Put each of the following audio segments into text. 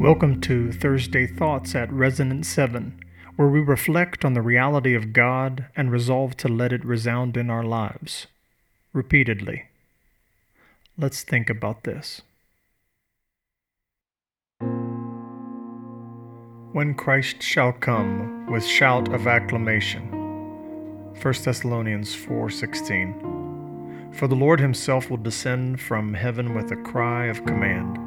Welcome to Thursday Thoughts at Resonance 7, where we reflect on the reality of God and resolve to let it resound in our lives repeatedly. Let's think about this. When Christ shall come with shout of acclamation. 1 Thessalonians 4:16. For the Lord himself will descend from heaven with a cry of command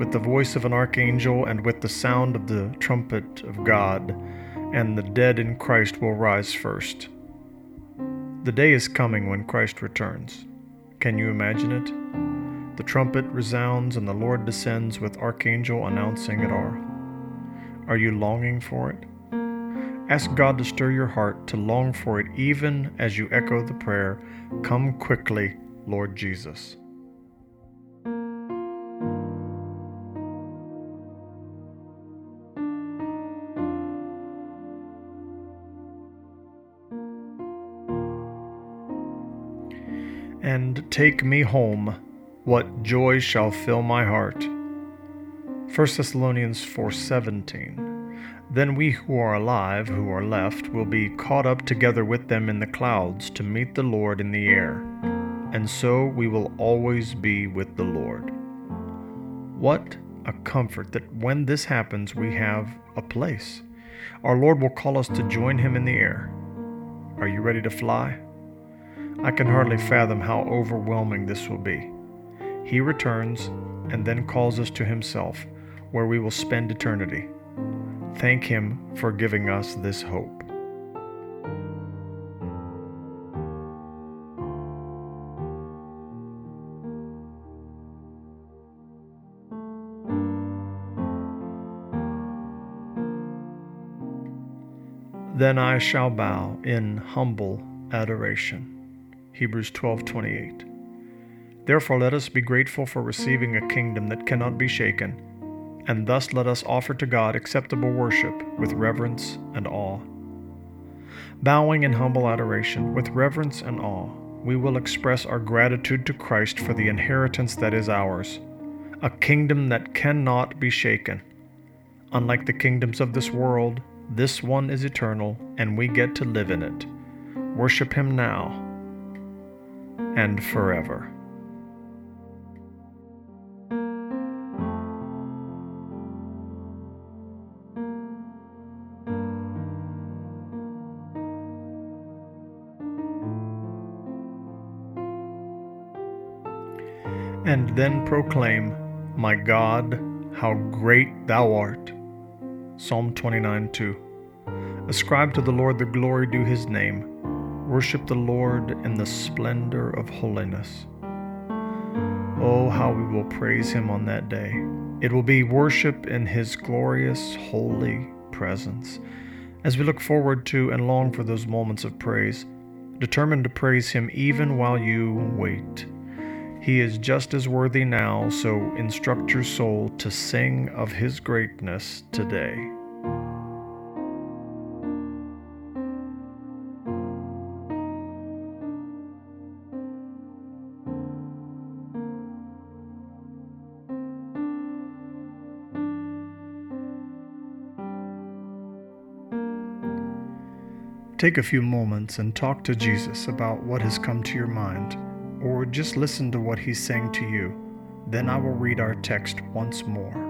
with the voice of an archangel and with the sound of the trumpet of God, and the dead in Christ will rise first. The day is coming when Christ returns. Can you imagine it? The trumpet resounds and the Lord descends with archangel announcing it all. Are you longing for it? Ask God to stir your heart to long for it even as you echo the prayer, Come quickly, Lord Jesus. And take me home, what joy shall fill my heart. 1 Thessalonians 4:17 Then we who are alive, who are left, will be caught up together with them in the clouds to meet the Lord in the air, and so we will always be with the Lord. What a comfort that when this happens, we have a place. Our Lord will call us to join Him in the air. Are you ready to fly? I can hardly fathom how overwhelming this will be. He returns and then calls us to Himself, where we will spend eternity. Thank Him for giving us this hope. Then I shall bow in humble adoration. Hebrews 12:28. Therefore let us be grateful for receiving a kingdom that cannot be shaken, and thus let us offer to God acceptable worship with reverence and awe. Bowing in humble adoration with reverence and awe, we will express our gratitude to Christ for the inheritance that is ours, a kingdom that cannot be shaken. Unlike the kingdoms of this world, this one is eternal, and we get to live in it. Worship Him now and forever. And then proclaim, My God, how great thou art. Psalm 29 2. Ascribe to the Lord the glory due his name Worship the Lord in the splendor of holiness. Oh, how we will praise Him on that day. It will be worship in His glorious, holy presence. As we look forward to and long for those moments of praise, determined to praise Him even while you wait. He is just as worthy now, so instruct your soul to sing of His greatness today. Take a few moments and talk to Jesus about what has come to your mind, or just listen to what he's saying to you. Then I will read our text once more.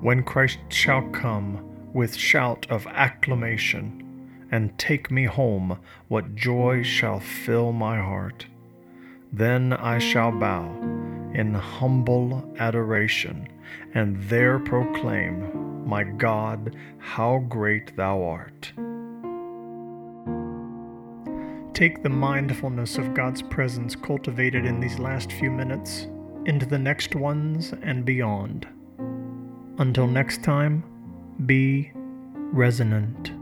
When Christ shall come with shout of acclamation and take me home, what joy shall fill my heart. Then I shall bow in humble adoration and there proclaim, My God, how great thou art. Take the mindfulness of God's presence cultivated in these last few minutes into the next ones and beyond. Until next time, be resonant.